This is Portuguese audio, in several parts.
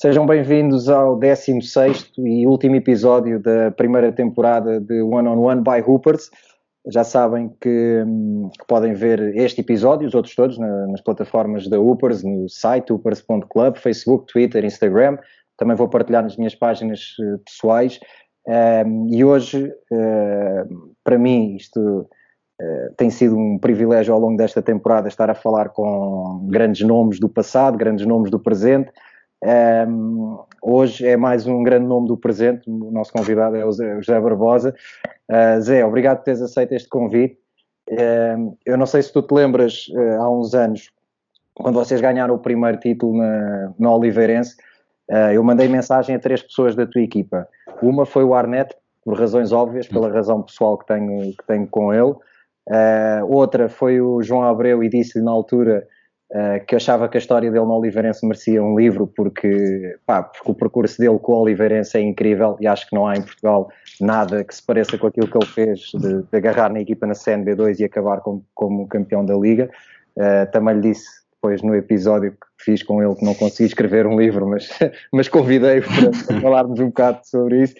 Sejam bem-vindos ao 16 e último episódio da primeira temporada de One on One by Hoopers. Já sabem que, hum, que podem ver este episódio e os outros todos na, nas plataformas da Hoopers, no site hoopers.club, Facebook, Twitter, Instagram. Também vou partilhar nas minhas páginas uh, pessoais. Um, e hoje, uh, para mim, isto uh, tem sido um privilégio ao longo desta temporada estar a falar com grandes nomes do passado, grandes nomes do presente. Um, hoje é mais um grande nome do presente, o nosso convidado é o Zé, José Barbosa. Uh, Zé, obrigado por teres aceito este convite. Eu não sei se tu te lembras, uh, há uns anos, quando vocês ganharam o primeiro título na, na Oliveirense, ah, eu mandei mensagem a três pessoas da tua equipa. Uma foi o Arnett, por razões óbvias, pela razão pessoal que tenho, que tenho com ele. outra foi o João Abreu e disse-lhe na altura Uh, que achava que a história dele no Oliveirense merecia um livro porque, pá, porque o percurso dele com o Oliveirense é incrível e acho que não há em Portugal nada que se pareça com aquilo que ele fez de, de agarrar na equipa na CNB2 e acabar como, como campeão da Liga. Uh, também lhe disse depois no episódio que fiz com ele que não consegui escrever um livro, mas, mas convidei-o para falarmos um bocado sobre isso.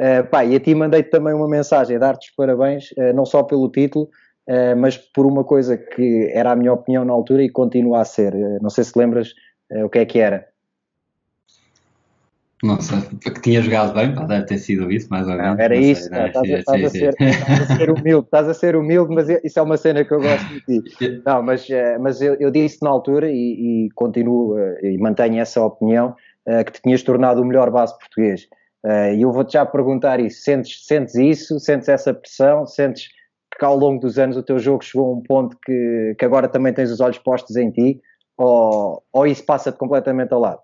Uh, pá, e a ti mandei-te também uma mensagem, dar-te os parabéns, não só pelo título, mas por uma coisa que era a minha opinião na altura e continua a ser. Uh, não sei se lembras uh, o que é que era. Nossa, que tinha jogado bem, deve ter sido isso, mais ou menos. Não, era não isso, sei, não, estás, a, estás, a ser, estás, a, ser, humilde, estás a ser humilde, mas isso é uma cena que eu gosto de ti. Não, mas, mas eu, eu disse na altura e, e continuo e mantenho essa opinião que te tinhas tornado o melhor base português. E eu vou-te já perguntar isso, sentes, sentes isso, sentes essa pressão, sentes que ao longo dos anos o teu jogo chegou a um ponto que, que agora também tens os olhos postos em ti, ou, ou isso passa-te completamente ao lado?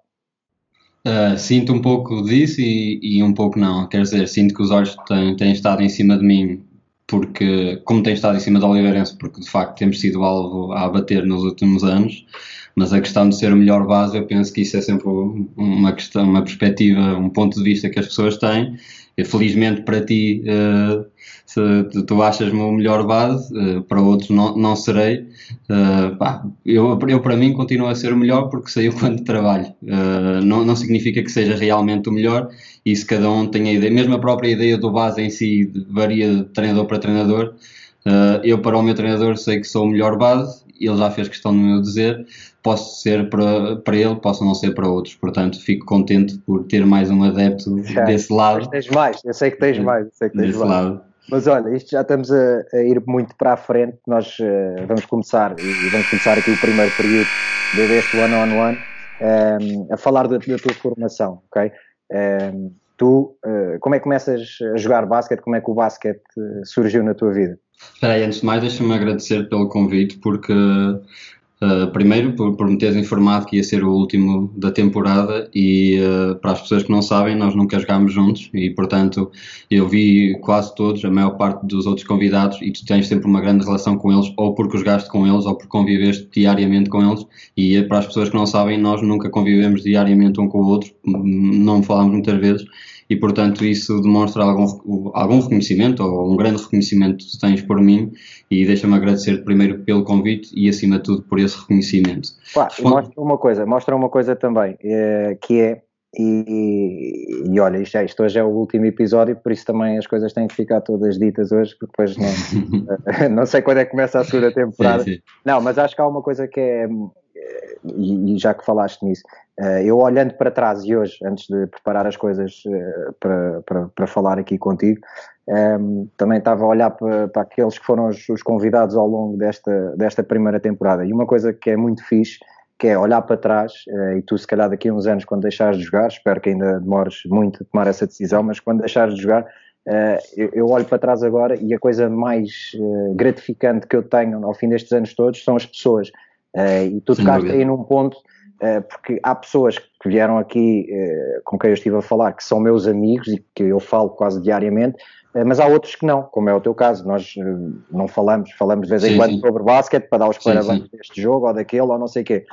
Uh, sinto um pouco disso e, e, um pouco não. Quer dizer, sinto que os olhos têm, têm estado em cima de mim, porque, como têm estado em cima da Oliveirense, porque de facto temos sido alvo a abater nos últimos anos. Mas a questão de ser o melhor base, eu penso que isso é sempre uma questão, uma perspectiva, um ponto de vista que as pessoas têm felizmente para ti, uh, se tu achas-me o melhor base, uh, para outros não, não serei. Uh, pá, eu, eu, para mim, continuo a ser o melhor porque sei o quanto trabalho. não, não significa que seja realmente o melhor e se cada um tem a ideia, mesmo a própria ideia do base em si varia de treinador para treinador. eu, para o meu treinador, sei que sou o melhor base, ele já fez questão de me dizer posso ser para, para ele, posso não ser para outros. Portanto, fico contente por ter mais um adepto já, desse lado. Mas tens mais, eu sei que tens mais, eu sei que tens desse mais. lado. Mas olha, isto já estamos a, a, ir muito para a frente. Nós uh, vamos começar, e vamos começar aqui o primeiro período deste one on one, um, a falar da, da, tua formação, ok? Um, tu, uh, como é que começas a jogar basquete? Como é que o basquete uh, surgiu na tua vida? Espera aí, antes de mais, deixa-me agradecer pelo convite, porque Uh, primeiro, por, por me teres informado que ia ser o último da temporada e uh, para as pessoas que não sabem, nós nunca jogámos juntos e, portanto, eu vi quase todos, a maior parte dos outros convidados e tu tens sempre uma grande relação com eles, ou porque jogaste com eles, ou porque conviveste diariamente com eles. E para as pessoas que não sabem, nós nunca convivemos diariamente um com o outro, não falamos muitas vezes e portanto isso demonstra algum, algum reconhecimento ou um grande reconhecimento que tens por mim e deixa-me agradecer primeiro pelo convite e acima de tudo por esse reconhecimento. Pá, mostra uma coisa, mostra uma coisa também, é, que é e, e, olha, isto, isto, hoje é o último episódio, por isso também as coisas têm que ficar todas ditas hoje, porque depois não, não sei quando é que começa a segunda temporada. Sim, sim. Não, mas acho que há uma coisa que é, e, já que falaste nisso, eh, eu olhando para trás e hoje, antes de preparar as coisas eh, para, para, para falar aqui contigo, ehm, também estava a olhar para, para aqueles que foram os, os, convidados ao longo desta, desta primeira temporada. E uma coisa que é muito fixe, que é olhar para trás, eh, e tu se calhar daqui a uns anos quando deixares de jogar, espero que ainda demores muito a tomar essa decisão, mas quando deixares de jogar, eu olho para trás agora e a coisa mais gratificante que eu tenho ao fim destes anos todos são as pessoas e tu tocaste aí num ponto, uh, porque há pessoas que vieram aqui uh, com quem eu estive a falar que são meus amigos e que eu falo quase diariamente, mas há outros que não, como é o teu caso. Nós não falamos, falamos de vez em sim, quando sim. sobre basquete para dar os parabéns deste jogo ou daquele ou não sei o quê.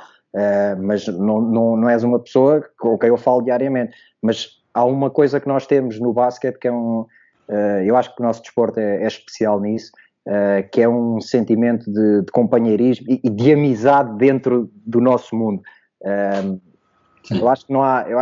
mas não, não, não és uma pessoa com quem eu falo diariamente. Mas há uma coisa que nós temos no basquete que é um. eu acho que o nosso desporto é, é especial nisso, uh, que é um sentimento de, de companheirismo e, e, de amizade dentro do nosso mundo. Uh. Eu acho que não há, eu,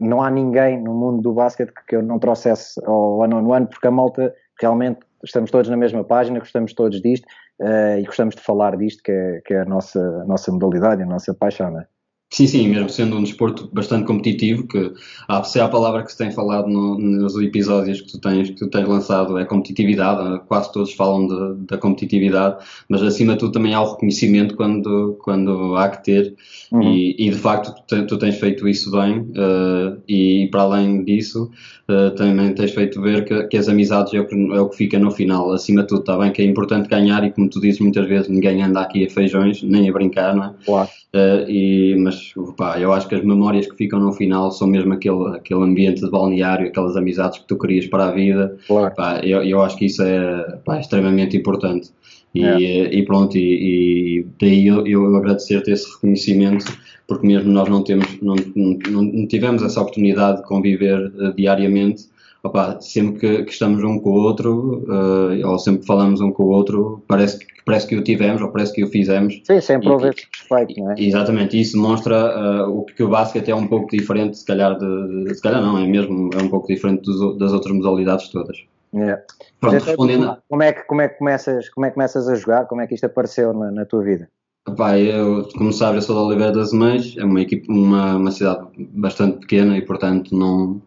não há ninguém no mundo do basquete que eu não trouxesse ao ano on ano, porque a malta realmente estamos todos na mesma página, gostamos todos disto uh, e gostamos de falar disto, que é, que é a, nossa, a nossa modalidade, a nossa paixão, não é? Sim, sim, mesmo sendo um desporto bastante competitivo, que a, se a palavra que se tem falado no, nos episódios que tu, tens, que tu tens lançado é competitividade, quase todos falam de, da competitividade, mas acima de tudo também há o reconhecimento quando, quando há que ter, uhum. e, e, de facto tu, tu, tens feito isso bem, uh, e para além disso, uh, também tens feito ver que, que as amizades é o que, é o que fica no final, acima de tudo, está bem que é importante ganhar, e como tu dizes muitas vezes, ninguém anda aqui a feijões, nem a brincar, não é? Claro. Uh, e, mas pá, eu acho que as memórias que ficam no final são mesmo aquele, aquele ambiente de balneário, aquelas amizades que tu querias para a vida. Claro. Pá, eu, eu acho que isso é pá, extremamente importante. E, é. e pronto, e, e daí eu, eu agradecer-te esse reconhecimento, porque mesmo nós não temos, não, não, não tivemos essa oportunidade de conviver uh, diariamente. Opa, sempre que, que, estamos um com o outro, uh, ou sempre que falamos um com o outro, parece que parece que o tivemos ou parece que o fizemos. Sim, sempre houve esse respeito, não é? Exatamente, isso demonstra uh, o que o basquete é um pouco diferente, se calhar, de, de, se calhar não, é mesmo, é um pouco diferente dos, das outras modalidades todas. É. Pronto, então, respondendo... Como é, que, como, é que começas, como é que começas a jogar? Como é que isto apareceu na, na tua vida? Epá, eu, como sabes, eu sou da Oliveira das Mães, é uma, equipe, uma, uma cidade bastante pequena e, portanto, não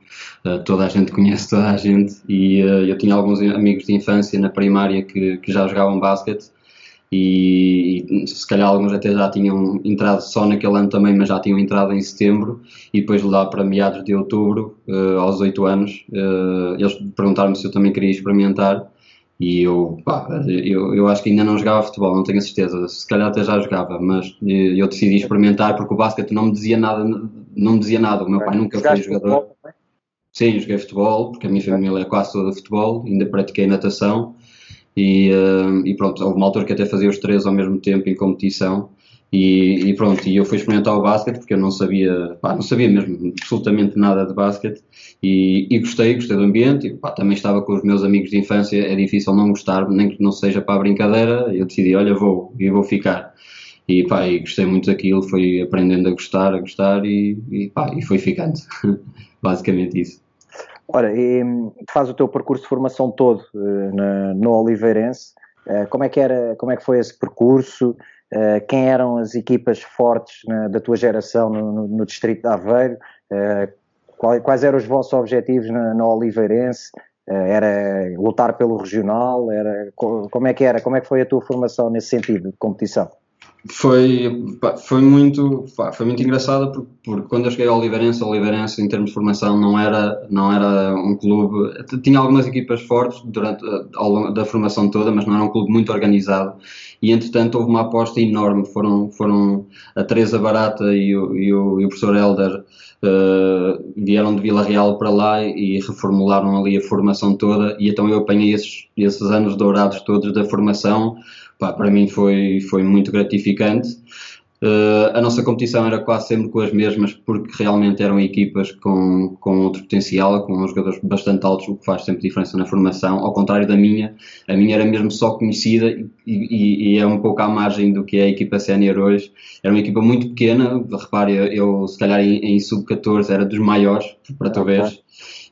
uh, toda a gente conhece toda a gente. E uh, eu tinha alguns amigos de infância na primária que, que já jogavam basquete e, se calhar alguns até já tinham entrado só naquele ano também, mas já tinham entrado em setembro. E depois lá para meados de outubro, uh, aos 8 anos, uh, eles perguntaram-me se eu também queria experimentar. E eu, pá, eu, eu acho que ainda não jogava futebol, não tenho a certeza, se calhar até já jogava, mas eu decidi experimentar porque o basquete não me dizia nada, não me dizia nada, o meu pai nunca foi jogador. Sim, joguei futebol, porque a minha família é quase toda futebol, ainda pratiquei natação e, uh, e, pronto, houve uma altura que até fazia os três ao mesmo tempo em competição. E, e pronto, e eu fui experimentar o basquete porque eu não sabia, pá, não sabia mesmo absolutamente nada de basquete e, e gostei, gostei do ambiente. E, pá, também estava com os meus amigos de infância, é difícil não gostar, nem que não seja para a brincadeira. Eu decidi, olha, vou e vou ficar. E, pá, e gostei muito daquilo, fui aprendendo a gostar, a gostar e, e, pá, e foi ficando. Basicamente isso. Ora, e faz o teu percurso de formação todo uh, na, no Oliveirense. Uh, como é que era, como é que foi esse percurso? Uh, quem eram as equipas fortes na, da tua geração no, no, no distrito de Aveiro? Quais eram os vossos objetivos na, na Oliveirense? era lutar pelo regional? Era, como é que era? Como é que foi a tua formação nesse sentido de competição? Foi, foi, muito, foi muito engraçado porque, porque quando eu cheguei ao Oliveirense, o Oliveirense em termos de formação não era, não era um clube, tinha algumas equipas fortes durante, ao longo da formação toda, mas não era um clube muito organizado. E entretanto houve uma aposta enorme, foram, foram a Teresa Barata e o, e o, e o professor Helder uh, vieram de Vila Real para lá e reformularam ali a formação toda. E então eu apanhei esses, esses anos dourados todos da formação pá, para mim foi, foi muito gratificante. Uh, a nossa competição era quase sempre com as mesmas, porque realmente eram equipas com, com outro potencial, com jogadores bastante altos, o que faz sempre diferença na formação. Ao contrário da minha, a minha era mesmo só conhecida e, e, e é um pouco à margem do que é a equipa sénior hoje. Era uma equipa muito pequena, repare, eu, eu se calhar em, em sub-14 era dos maiores, para veres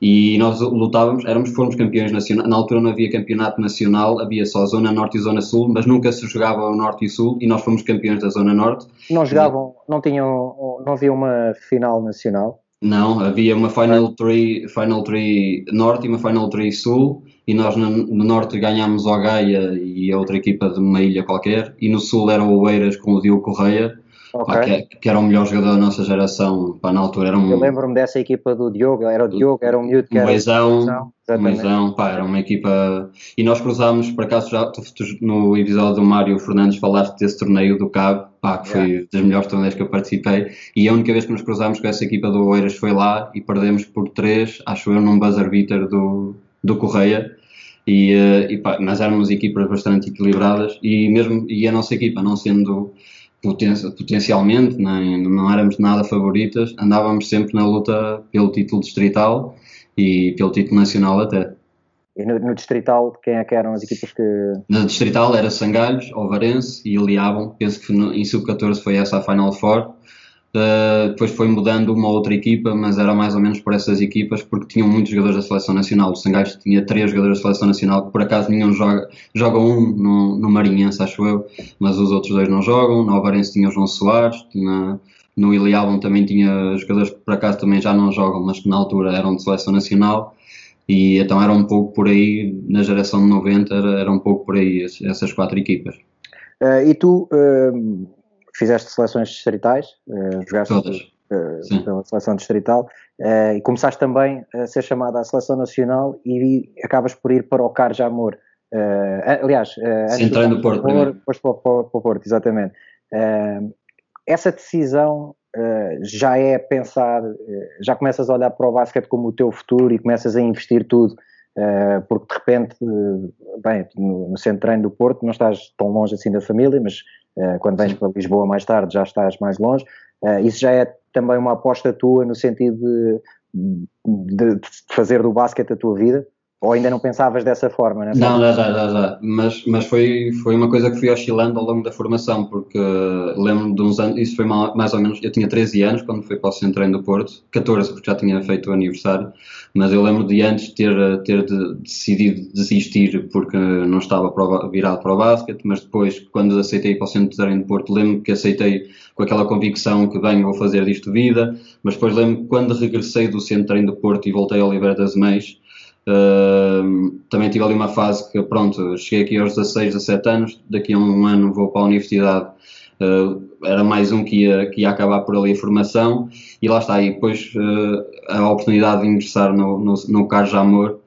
e nós lutávamos, éramos, fomos campeões nacionais, na altura não havia campeonato nacional, havia só Zona Norte e Zona Sul, mas nunca se jogava o Norte e Sul e nós fomos campeões da Zona Norte. Não jogavam, não tinham, não havia uma final nacional? Não, havia uma Final 3 Final three Norte e uma Final 3 Sul e nós no, no Norte ganhámos o Gaia e a outra equipa de uma ilha qualquer e no Sul era o Oeiras com o Diogo Correia Okay. Pá, que, que, era o melhor jogador da nossa geração, pá, na altura era um... Eu lembro-me dessa equipa do Diogo, era o Diogo, era o miúdo que era... Moisão, Moisão, pá, era uma equipa... E nós cruzámos, por acaso, já tu, tu, no episódio do Mário Fernandes falaste desse torneio do Cabo, pá, que foi yeah. dos melhores torneios que eu participei, e a única vez que nos cruzámos com essa equipa do Oeiras foi lá e perdemos por 3, acho eu, num buzzer beater do, do Correia, e, eh, e pá, nós éramos equipas bastante equilibradas, e mesmo, e a nossa equipa, não sendo potencialmente, nem, não éramos nada favoritas, andávamos sempre na luta pelo título distrital e pelo título nacional até. E no, no distrital, quem é que eram as equipas que. No distrital era Sangalhos, Alvarense e Iliabam. Penso que no, em sub-14 foi essa a Final Four. Uh, depois foi mudando uma outra equipa, mas era mais ou menos por essas equipas, porque tinham muitos jogadores da seleção nacional. O Sangais tinha três jogadores da seleção nacional, que por acaso nenhum joga, joga um no, no Marinhense, acho eu, mas os outros dois não jogam. No Alvarense tinha o João Soares, tinha, no Iliabon também tinha jogadores que por acaso também já não jogam, mas que na altura eram de seleção nacional. E então era um pouco por aí, na geração de 90, era, era um pouco por aí essas quatro equipas. Uh, e tu uh, fizeste seleções distritais, uh, jogaste Todas. Uh, pela seleção distrital e começaste também a ser chamado à seleção nacional e acabas por ir para o Carja Amor. aliás, antes entrando no Porto, Amor, depois para, para, para, o Porto, exatamente. essa decisão já é pensar, já começas a olhar para o basquete como o teu futuro e começas a investir tudo Uh, porque de repente, bem, no, centro de treino do Porto não estás tão longe assim da família, mas uh, quando vens para Lisboa mais tarde já estás mais longe. isso já é também uma aposta tua no sentido de, de, de fazer do basquete a tua vida? Ou ainda não pensavas dessa forma? Né? Não, já, já, já, já. Mas, mas foi, foi uma coisa que fui oscilando ao longo da formação, porque lembro-me de uns anos, isso foi mais ou menos, eu tinha 13 anos quando fui para o Centro do Porto, 14 porque já tinha feito o aniversário, mas eu lembro de antes ter, ter de, decidido desistir porque não estava virado para o basquete, mas depois, quando aceitei para o Centro do Porto, lembro que aceitei com aquela convicção que bem, vou fazer disto vida, mas depois lembro que quando regressei do Centro do Porto e voltei ao Oliveira das Meias, Uh, também tive ali uma fase que, pronto, cheguei aqui aos 16, 17 anos, daqui a um ano vou para a universidade. Uh, era mais um que ia, que ia acabar por ali a formação e lá está. E depois uh, a oportunidade de ingressar no, no, no Carlos Amor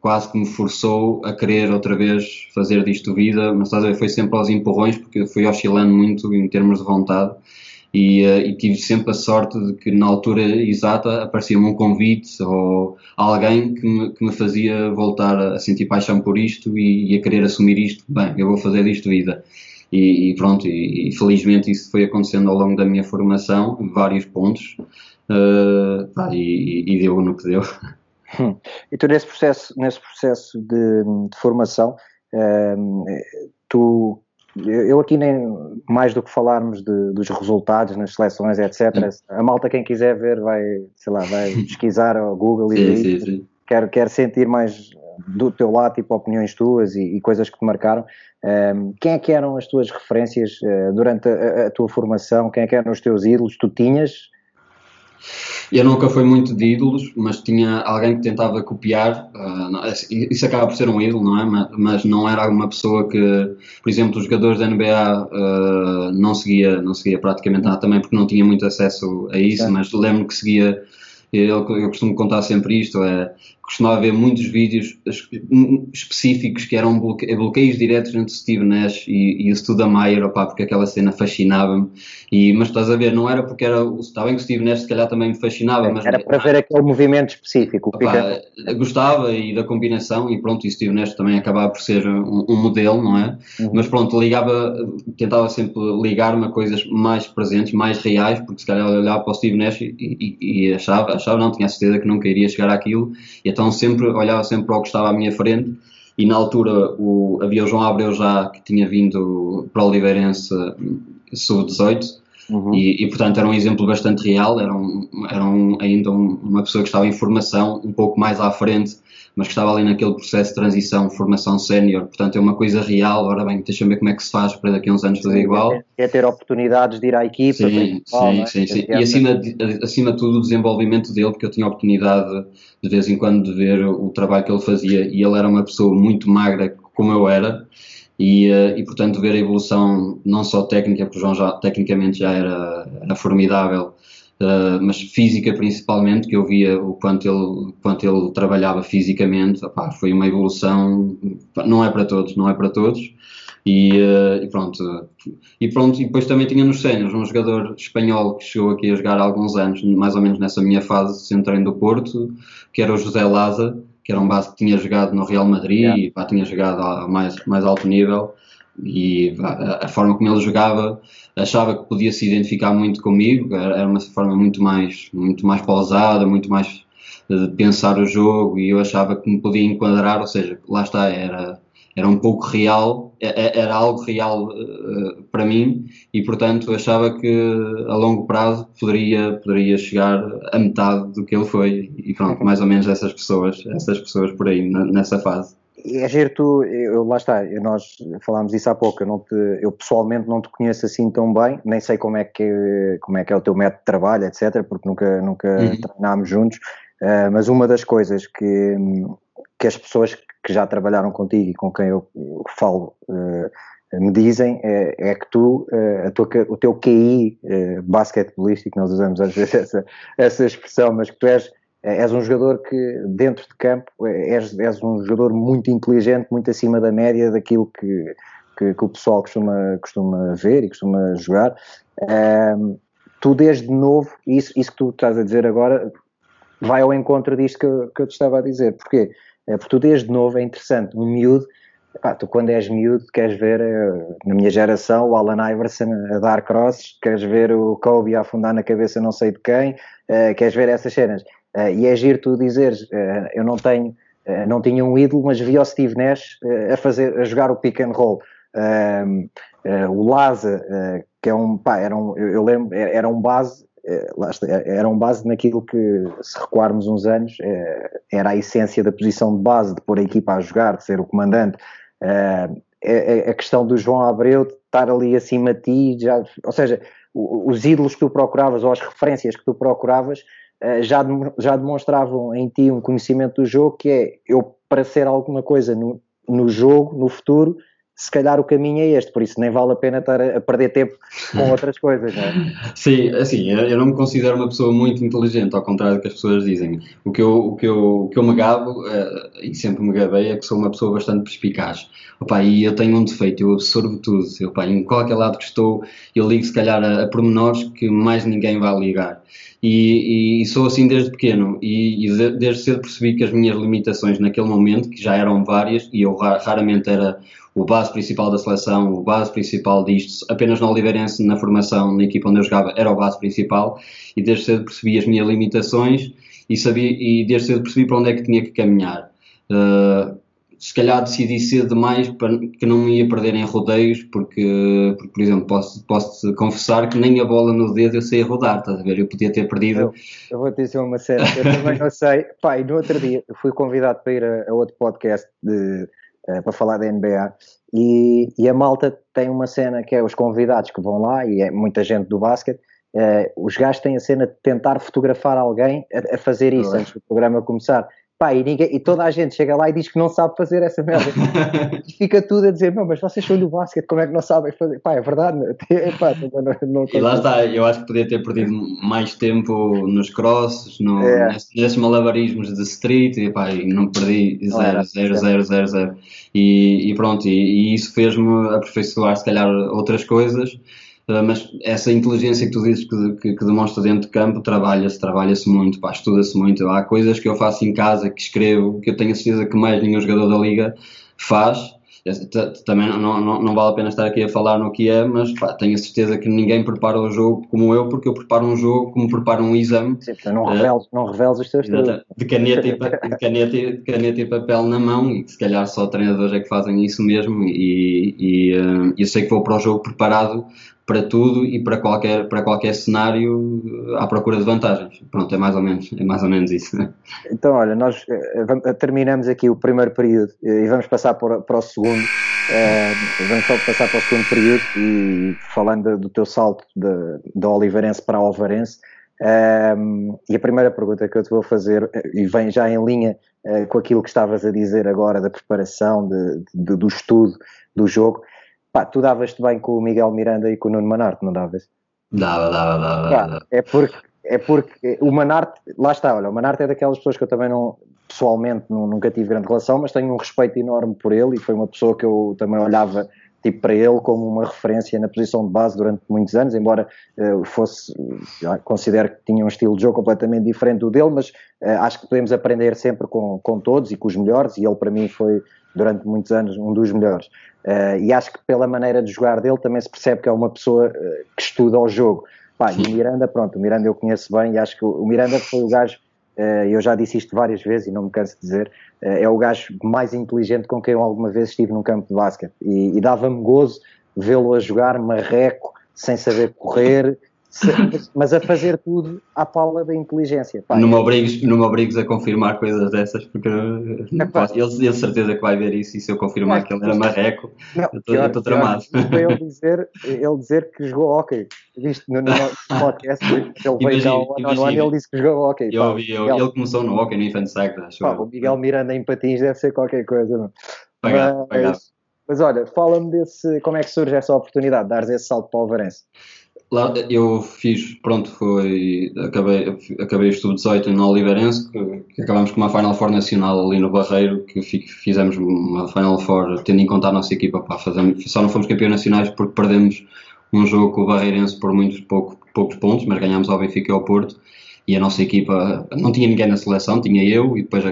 quase que me forçou a querer outra vez fazer disto vida, mas estás a ver, foi sempre aos empurrões porque fui oscilando muito em termos de vontade e, uh, e, tive sempre a sorte de que na altura exata aparecia-me um convite ou alguém que me, que me, fazia voltar a sentir paixão por isto e, e, a querer assumir isto, bem, eu vou fazer disto vida. E, e pronto, e, felizmente isso foi acontecendo ao longo da minha formação, vários pontos, uh, pá, e, deu no que deu. Hum. E tu nesse processo, nesse processo de, de formação, uh, tu eu aqui nem mais do que falarmos de, dos resultados nas seleções, etc. A malta quem quiser ver vai, sei lá, vai pesquisar ao Google e sim, sim, Quer, quer sentir mais do teu lado, tipo opiniões tuas e, e coisas que te marcaram. Um, quem é que eram as tuas referências uh, durante a, a, tua formação? Quem é que eram os teus ídolos? Tu tinhas eu nunca fui muito de ídolos, mas tinha alguém que tentava copiar. Uh, isso acaba por ser um ídolo, não é? Mas, não era alguma pessoa que, por exemplo, os jogadores da NBA ah, não seguia, não seguia praticamente nada também porque não tinha muito acesso a isso. Mas lembro que seguia. Eu, eu costumo contar sempre isto: é costumava ver muitos vídeos específicos que eram bloqueios diretos entre Steve Nash e, e o Studamayer, opá, porque aquela cena fascinava-me. Mas estás a ver, não era porque era. Está bem que o Steve Nash se calhar também me fascinava, mas. Era para ver aquele movimento específico. Opá, gostava e da combinação, e pronto, e Steve Nash também acabava por ser um, um modelo, não é? Uhum. Mas pronto, ligava, tentava sempre ligar-me a coisas mais presentes, mais reais, porque se calhar olhava para o Steve Nash e, e, e achava, achava, não, tinha certeza que nunca iria chegar àquilo. E então sempre olhava sempre para o que estava à minha frente e na altura o, havia o João Abreu já que tinha vindo para o Oliveirense sub-18 uhum. e, e, portanto era um exemplo bastante real, era, um, era um, ainda um, uma pessoa que estava em formação um pouco mais à frente mas que estava ali naquele processo de transição, formação sénior, portanto é uma coisa real, ora bem, deixa-me ver como é que se faz para daqui a uns anos fazer igual. É, é ter oportunidades de ir à equipa. Sim, sim, é? sim, sim. E acima de, acima de tudo o desenvolvimento dele, porque eu tinha a oportunidade de vez em quando de ver o trabalho que ele fazia e ele era uma pessoa muito magra como eu era, e, eh, e, portanto ver a evolução não só técnica, porque o João já, tecnicamente já era, era formidável, uh, mas física principalmente, que eu via o quanto ele, quanto ele trabalhava fisicamente, opá, foi uma evolução, não é para todos, não é para todos, e, uh, e, pronto, e pronto, e depois também tinha nos séniores um jogador espanhol que chegou aqui a jogar há alguns anos, mais ou menos nessa minha fase, centrando do Porto, que era o José Laza, que era um base que tinha jogado no Real Madrid yeah. e pá, tinha jogado a mais, mais alto nível e a, a, forma como ele jogava achava que podia se identificar muito comigo era, uma forma muito mais muito mais pausada muito mais de pensar o jogo e eu achava que me podia enquadrar ou seja lá está era era um pouco real, era algo real uh, para mim e, portanto, achava que a longo prazo poderia, poderia chegar a metade do que ele foi e pronto, mais ou menos essas pessoas, essas pessoas por aí, nessa fase. É giro tu, eu, lá está, nós falámos disso há pouco, eu, te, eu pessoalmente não te conheço assim tão bem, nem sei como é que, como é, que é o teu método de trabalho, etc, porque nunca, nunca uhum. treinámos juntos, uh, mas uma das coisas que, que as pessoas que já trabalharam contigo e com quem eu falo uh, me dizem é, é que tu, uh, tua, o teu QI uh, basquetebolístico, nós usamos às vezes essa, essa expressão, mas que tu és és um jogador que, dentro de campo, és, és um jogador muito inteligente, muito acima da média daquilo que, que, que o pessoal costuma, costuma ver e costuma jogar. Um, tu, desde novo, isso, isso que tu estás a dizer agora, vai ao encontro disto que, eu, que eu te estava a dizer. Porquê? É porque tu, desde novo, é interessante. Um miúdo, pá, tu, quando és miúdo, queres ver, eh, na minha geração, o Alan Iverson a dar crosses, queres ver o Kobe a afundar na cabeça não sei de quem, uh, queres ver essas cenas. Uh, e é giro tu dizeres, eu não tenho, não tinha um ídolo, mas vi o Steve Nash a, fazer, a jogar o pick and roll. Ehm, o Laza, que é um, pá, era um, eu lembro, era um base, era um base naquilo que, se recuarmos uns anos, era a essência da posição de base, de pôr a equipa a jogar, de ser o comandante. a questão do João Abreu de estar ali acima de ti, já, ou seja, os ídolos que tu procuravas ou as referências que tu procuravas já, já demonstravam em ti um conhecimento do jogo que é eu para ser alguma coisa no, no jogo, no futuro, se calhar o caminho é este, por isso nem vale a pena estar a, perder tempo com outras coisas, não é? Sim, assim, eu não me considero uma pessoa muito inteligente, ao contrário do que as pessoas dizem. O que eu, o que eu, o que eu me gabo, uh, e sempre me gabei, é que sou uma pessoa bastante perspicaz. Opa, e eu tenho um defeito, eu absorvo tudo. Opa, em qualquer lado que estou, eu ligo se calhar a, a pormenores que mais ninguém vai ligar. E, e, sou assim desde pequeno e, e, desde cedo percebi que as minhas limitações naquele momento, que já eram várias, e eu raramente era o base principal da seleção, o base principal disto, apenas na Oliveirense, na formação, na equipa onde eu jogava, era o base principal, e desde cedo percebi as minhas limitações e, sabia, e desde cedo percebi para onde é que tinha que caminhar. Uh, se calhar decidi cedo demais para que não me ia perder em rodeios, porque, porque por exemplo, posso, posso confessar que nem a bola no dedo eu sei rodar, estás a ver? Eu podia ter perdido. Eu, eu vou te dizer uma série, eu também não sei. Pai, no outro dia fui convidado para ir a, a outro podcast de, uh, para falar da NBA e, e, a malta tem uma cena que é os convidados que vão lá e é muita gente do basquete. Uh, os gajos têm a cena de tentar fotografar alguém a, a fazer isso antes do programa começar. Pá, e, ninguém, e, toda a gente chega lá e diz que não sabe fazer essa merda. e fica tudo a dizer, não, mas vocês são do basquete, como é que não sabem fazer? Pá, é verdade. Pá, não, não e lá está, eu acho que podia ter perdido mais tempo nos crosses, no, é. nesses, malabarismos de street, e pá, e não perdi zero, zero, zero, zero, zero. E, e pronto, e, e isso fez-me aperfeiçoar se calhar outras coisas mas essa inteligência que tu dizes que, que, que demonstra dentro de campo, trabalha-se, trabalha-se muito, estuda-se muito. Há coisas que eu faço em casa, que escrevo, que eu tenho a certeza que mais nenhum jogador da liga faz. Também não, não, não vale a pena estar aqui a falar no que é, mas pá, tenho a certeza que ninguém prepara o jogo como eu, porque eu preparo um jogo como preparo um exame. Sim, não, reveles, uh, não reveles os teus de, de caneta, e, de, caneta, de caneta e papel na mão, e que se calhar só treinadores é que fazem isso mesmo. E, e uh, eu sei que vou para o jogo preparado para tudo e para qualquer, para qualquer cenário à procura de vantagens. Pronto, é mais ou menos, é mais ou menos isso. Então, olha, nós uh, terminamos aqui o primeiro período e vamos passar para, para o segundo. Uh, vamos só passar para o segundo período e falando do teu salto da Oliveirense para a Alvarense. Um, e a primeira pergunta que eu te vou fazer, e vem já em linha uh, com aquilo que estavas a dizer agora da preparação, de, de, do estudo do jogo, Pá, tu davas-te bem com o Miguel Miranda e com o Nuno Manarte, não davas? Dava, dava, dava. dava. É porque, é porque o Manarte, lá está, olha, o Manarte é daquelas pessoas que eu também não, pessoalmente não, nunca tive grande relação, mas tenho um respeito enorme por ele e foi uma pessoa que eu também olhava tipo para ele como uma referência na posição de base durante muitos anos, embora uh, fosse, considero que tinha um estilo de jogo completamente diferente do dele, mas uh, acho que podemos aprender sempre com, com todos e com os melhores, e ele para mim foi durante muitos anos um dos melhores. Uh, e acho que pela maneira de jogar dele também se percebe que é uma pessoa que estuda o jogo. Pá, e o Miranda, pronto, o Miranda eu conheço bem e acho que o Miranda foi o gajo eu já disse isto várias vezes e não me canso de dizer, é o gajo mais inteligente com quem eu alguma vez estive num campo de basquete. E, e dava-me gozo vê-lo a jogar marreco, sem saber correr, mas a fazer tudo à pala da inteligência. Pá. Não, me obrigues, não me obrigues a confirmar coisas dessas, porque é, posso, ele, ele certeza que vai ver isso e se eu confirmar é, que ele era marreco, não, eu estou tramado. Foi ele dizer, ele dizer que jogou hockey. Viste no, no podcast, ele veio cá ao ano, ano ele disse que jogou hockey. Eu eu, ele começou no hockey no Infant Sack, acho pá, O Miguel Miranda em patins deve ser qualquer coisa. Não? Pagar, mas, pagar. mas olha, fala-me desse, como é que surge essa oportunidade de dares esse salto para o Varense? Lá eu fiz, pronto, foi, acabei, acabei o estudo 18 no Oliveirense, que, que acabamos com uma Final Four nacional ali no Barreiro, que fizemos uma Final Four tendo em conta a nossa equipa, pá, fazemos, só não fomos campeões nacionais porque perdemos um jogo com o Barreirense por muitos pouco, poucos pontos, mas ganhámos ao Benfica e ao Porto, e a nossa equipa não tinha ninguém na seleção, tinha eu e depois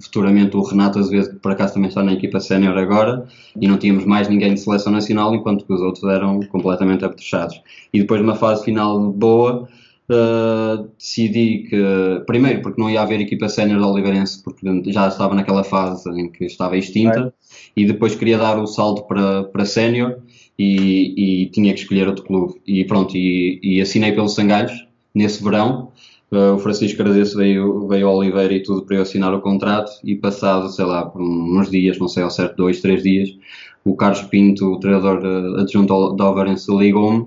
futuramente o Renato Azevedo, que por acaso também está na equipa sénior agora, e não tínhamos mais ninguém de seleção nacional, enquanto que os outros eram completamente apetrechados. E depois de uma fase final boa, uh, decidi que, primeiro porque não ia haver equipa sénior do Oliveirense, porque já estava naquela fase em que estava extinta, é. e depois queria dar o salto para, para sénior, e, e, tinha que escolher outro clube. E pronto, e, e assinei pelos Sangalhos, nesse verão, Uh, o Francisco Cardoso veio, veio ao Oliveira e tudo para eu assinar o contrato e passado, sei lá, uns dias, não sei ao certo, dois, três dias, o Carlos Pinto, o treinador uh, adjunto da Alvarense, ligou-me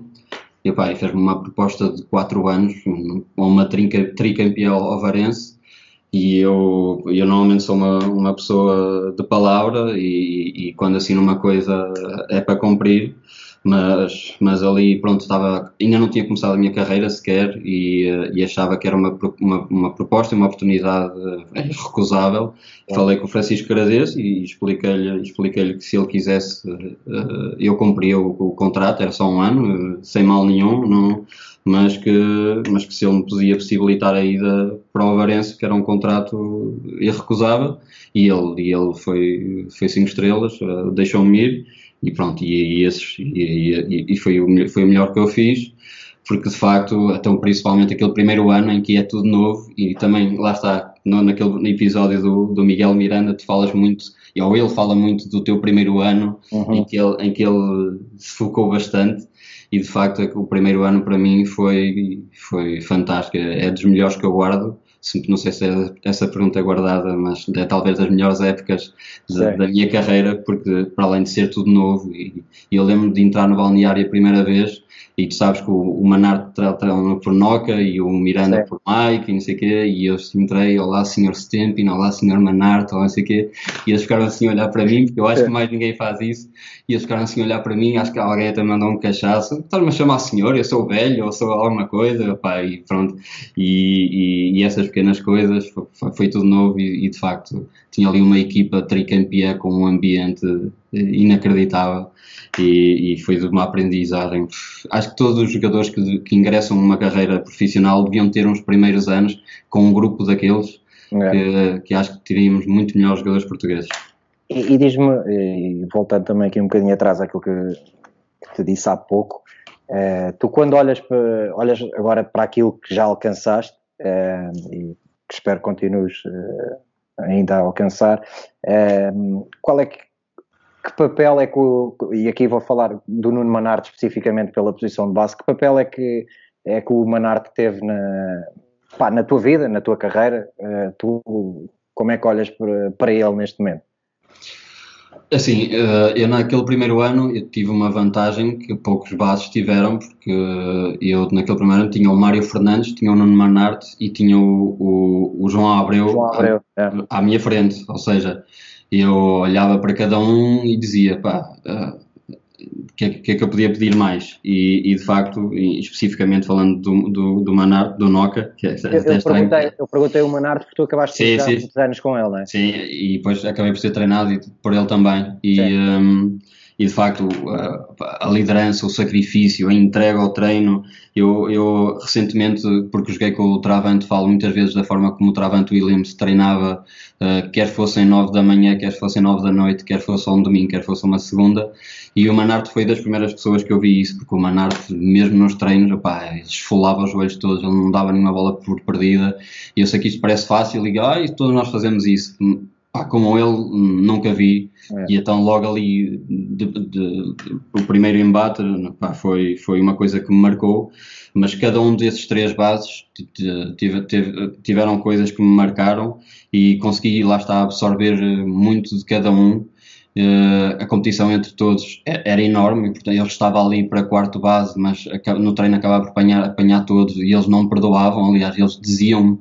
e pá, fez-me uma proposta de quatro anos, uma trinca, tricampeão alvarense e eu, eu normalmente sou uma, uma pessoa de palavra e, e quando assino uma coisa é para cumprir mas, mas ali, pronto, estava, ainda não tinha começado a minha carreira sequer e, eh, e achava que era uma, uma, uma proposta, uma oportunidade eh, recusável. Falei com o Francisco Carades e expliquei-lhe expliquei que se ele quisesse, eh, eu cumpria o, o, contrato, era só um ano, sem mal nenhum, não, mas, que, mas que se ele me podia possibilitar a ida para o Avarense, que era um contrato irrecusável, e ele, e ele foi, foi cinco estrelas, deixou-me ir e pronto, e, e, esses, e, e, foi, o, foi o melhor que eu fiz, porque de facto, então principalmente aquele primeiro ano em que é tudo novo, e também lá está, no, naquele episódio do, do Miguel Miranda, tu falas muito, ou ele fala muito do teu primeiro ano, uhum. em, que ele, em que ele se focou bastante, e de facto o primeiro ano para mim foi, foi fantástico, é dos melhores que eu guardo, não sei se é essa pergunta é guardada, mas é talvez das melhores épocas de, da minha carreira, porque para além de ser tudo novo, e, e eu lembro de entrar no balneário a primeira vez e tu sabes que o, o Manarte trata por Noca e o Miranda por Mike e não sei o quê, e eu entrei, olá senhor Stempin, olá senhor Manarte, ou não sei o quê, e eles ficaram assim a olhar para mim, porque eu acho que mais ninguém faz isso, e eles ficaram assim a olhar para mim, acho que alguém até mandou um cachaço, estás-me a chamar senhor, eu sou velho, ou sou alguma coisa, pá, e pronto, e, e, e essas pequenas coisas, foi, foi tudo novo e, e, de facto tinha ali uma equipa tricampeã com um ambiente inacreditável e, e, foi de uma aprendizagem. Acho que todos os jogadores que, que, ingressam numa carreira profissional deviam ter uns primeiros anos com um grupo daqueles é. que, que, acho que teríamos muito melhores jogadores portugueses. E, e diz-me, voltando também aqui um bocadinho atrás àquilo que, que te disse há pouco, eh, tu quando olhas, para, olhas agora para aquilo que já alcançaste, eh, e que espero continues eh, ainda a alcançar, qual é que que papel é que, o, e aqui vou falar do Nuno Manarte especificamente pela posição de base, que papel é que, é que o Manarte teve na, pá, na tua vida, na tua carreira? Uh, tu, como é que olhas para, para ele neste momento? Assim, eh, eu naquele primeiro ano eu tive uma vantagem que poucos bases tiveram, porque eu naquele primeiro ano tinha o Mário Fernandes, tinha o Nuno Manarte e tinha o, o, o João Abreu, João Abreu à, é. à minha frente, ou seja, eu olhava para cada um e dizia, pá, uh, que, é, que é que eu podia pedir mais? E, e de facto, especificamente falando do, do, do Manar, do Noca, que é, eu, eu, perguntei, eu perguntei o Manar porque tu acabaste de jogar muitos anos com ele, não é? Sim, e depois acabei por ser treinado por ele também. E, um, e de facto a, a, liderança, o sacrifício, a entrega ao treino. Eu, eu recentemente, porque joguei com o Travante, falo muitas vezes da forma como o Travante Williams treinava, uh, quer fossem nove da manhã, quer fossem nove da noite, quer fosse um domingo, quer fosse uma segunda. E o Manarte foi das primeiras pessoas que eu vi isso, porque o Manarte, mesmo nos treinos, opá, esfolava os joelhos todos, ele não dava nenhuma bola por perdida. E eu sei que isto parece fácil, e ah, todos nós fazemos isso pá, como ele nunca vi é. e então logo ali de, de, de, o primeiro embate pá, foi, foi uma coisa que me marcou mas cada um desses três bases tive, tive, tiveram coisas que me marcaram e consegui lá está absorver muito de cada um Uh, a competição entre todos era enorme, portanto ele estava ali para quarto base, mas no treino acabava por apanhar, apanhar todos e eles não perdoavam, aliás, eles diziam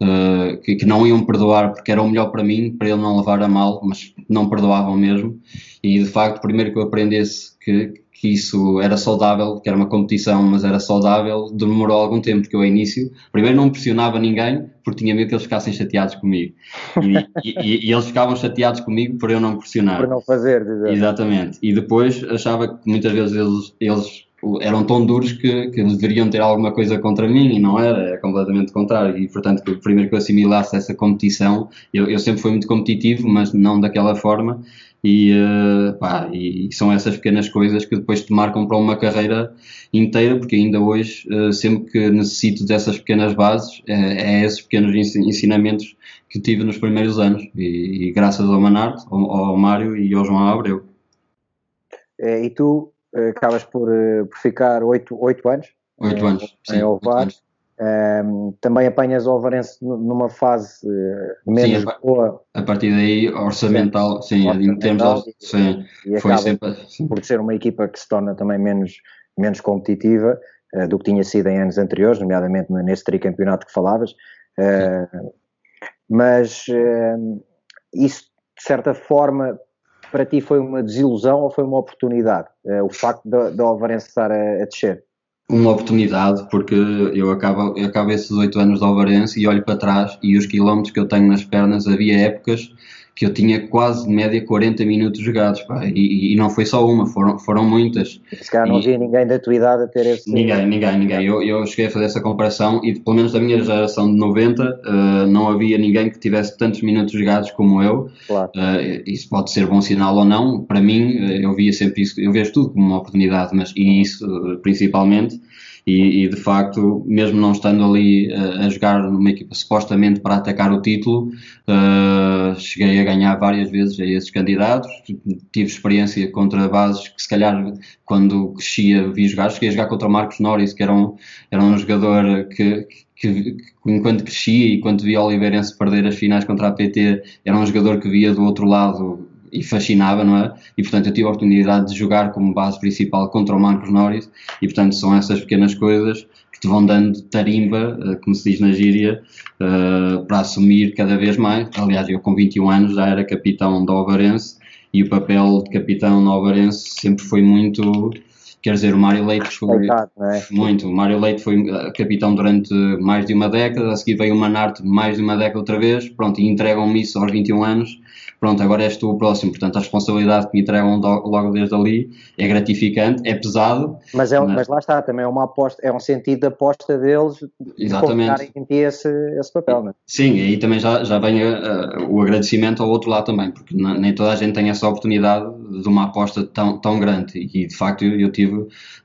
uh, que, que, não iam perdoar porque era o melhor para mim, para ele não levar a mal, mas não perdoavam mesmo. E de facto, primeiro que eu aprendesse que, que isso era saudável, que era uma competição, mas era saudável, demorou algum tempo, porque eu ao início, primeiro não pressionava ninguém, porque tinha medo que eles ficassem chateados comigo. E, e, e, eles ficavam chateados comigo por eu não pressionar. Por não fazer, dizer. Exatamente. E depois achava que muitas vezes eles, eles eram tão duros que, que deveriam ter alguma coisa contra mim e não era, é completamente contrário. E portanto, que, primeiro que eu assimilasse essa competição, eu, eu sempre fui muito competitivo, mas não daquela forma. E, uh, pá, e são essas pequenas coisas que depois te marcam para uma carreira inteira, porque ainda hoje, uh, sempre que necessito dessas pequenas bases, é, é esses pequenos ensinamentos que tive nos primeiros anos. E, e graças ao Manarte, ao, ao Mário e ao João Abreu. É, e tu acabas por, eh, por ficar oito, oito anos. Oito anos, em Ovar. Um, também apanhas o Alvarense numa fase uh, menos sim, a, boa. A partir daí, orçamental, sim, orçamental, em termos de, sim, e foi sempre sim. por ser uma equipa que se torna também menos, menos competitiva uh, do que tinha sido em anos anteriores, nomeadamente nesse tricampeonato que falavas. Uh, mas isso, de certa forma, para ti foi uma desilusão ou foi uma oportunidade? Uh, o facto da Alvarense estar a, a, descer? Uma oportunidade, porque eu acabo, eu acabo esses oito anos de Alvarense e olho para trás e os quilómetros que eu tenho nas pernas, havia épocas que eu tinha quase de média 40 minutos jogados, pá, e, e, não foi só uma, foram, foram muitas. Se calhar não havia ninguém da tua idade a ter esse... Ninguém, ninguém, ninguém. Eu, eu cheguei a fazer essa comparação e pelo menos da minha geração de 90 uh, eh, não havia ninguém que tivesse tantos minutos jogados como eu. Claro. Uh, isso pode ser bom sinal ou não, para mim uh, eu via sempre isso, eu vejo tudo como uma oportunidade, mas e isso principalmente e, e, de facto, mesmo não estando ali uh, a jogar numa equipa supostamente para atacar o título, uh, cheguei a ganhar várias vezes a esses candidatos. Tive experiência contra bases que, se calhar, quando crescia, vi jogar. Cheguei a jogar contra Marcos Norris, que era um, era um jogador que, que, que, enquanto crescia e quando via Oliveirense perder as finais contra a PT, era um jogador que via do outro lado e fascinava, não é? E portanto eu tive a oportunidade de jogar como base principal contra o Marcos Norris e portanto são essas pequenas coisas que te vão dando tarimba, eh, como se diz na gíria, uh, para assumir cada vez mais. Aliás, eu com 21 anos já era capitão da Ovarense e o papel de capitão da Ovarense sempre foi muito quer dizer, o Mário Leite foi é? muito. O Mário Leite foi eh, capitão durante mais de uma década, a seguir veio o Manarte mais de uma década outra vez, pronto, e entregam-me isso aos 21 anos pronto, agora és tu o próximo. Portanto, a responsabilidade que me entregam logo desde ali é gratificante, é pesado. Mas, é, mas... mas lá está, também é uma aposta, é um sentido de aposta deles Exatamente. de em ti esse, esse papel, não é? Sim, aí também já, já vem uh, o agradecimento ao outro lado também, porque nem toda a gente tem essa oportunidade de uma aposta tão, tão grande e de facto eu, eu tive,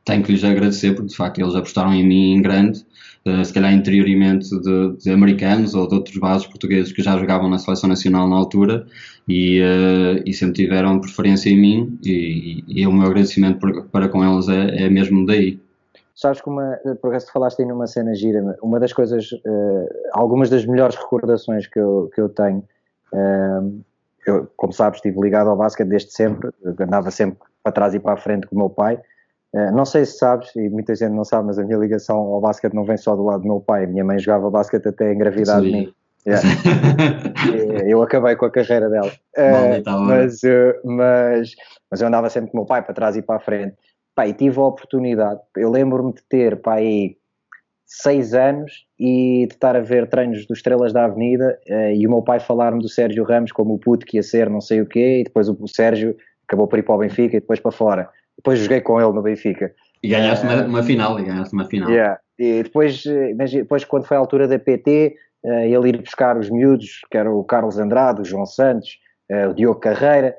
tenho que lhes agradecer porque de facto eles apostaram em mim em grande uh, se calhar interiormente de, de, americanos ou de outros bases portugueses que já jogavam na seleção nacional na altura e, uh, e sempre tiveram preferência em mim e, e, o meu agradecimento para, com eles é, é mesmo daí. Sabes que uma, por acaso falaste aí numa cena gira, uma das coisas, uh, algumas das melhores recordações que eu, que eu tenho, uh, eu, como sabes, estive ligado ao basquete desde sempre, andava sempre para trás e para a frente com o meu pai, não sei se sabes, e muita gente não sabe, mas a minha ligação ao basquete não vem só do lado do meu pai. A minha mãe jogava basquete até engravidar de mim. Yeah. eu acabei com a carreira dela. Uh, mas, uh, mas, mas eu andava sempre com o meu pai para trás e para a frente. E tive a oportunidade. Eu lembro-me de ter pá, aí seis anos e de estar a ver treinos dos Estrelas da Avenida e o meu pai falar-me do Sérgio Ramos como o puto que ia ser, não sei o quê, e depois o Sérgio acabou por ir para o Benfica e depois para fora. Depois joguei com ele no Benfica. E ganhaste uma, uma final, e ganhaste uma final. Yeah. E depois, depois, quando foi a altura da PT, ele ir buscar os miúdos, que era o Carlos Andrade, o João Santos, o Diogo Carreira,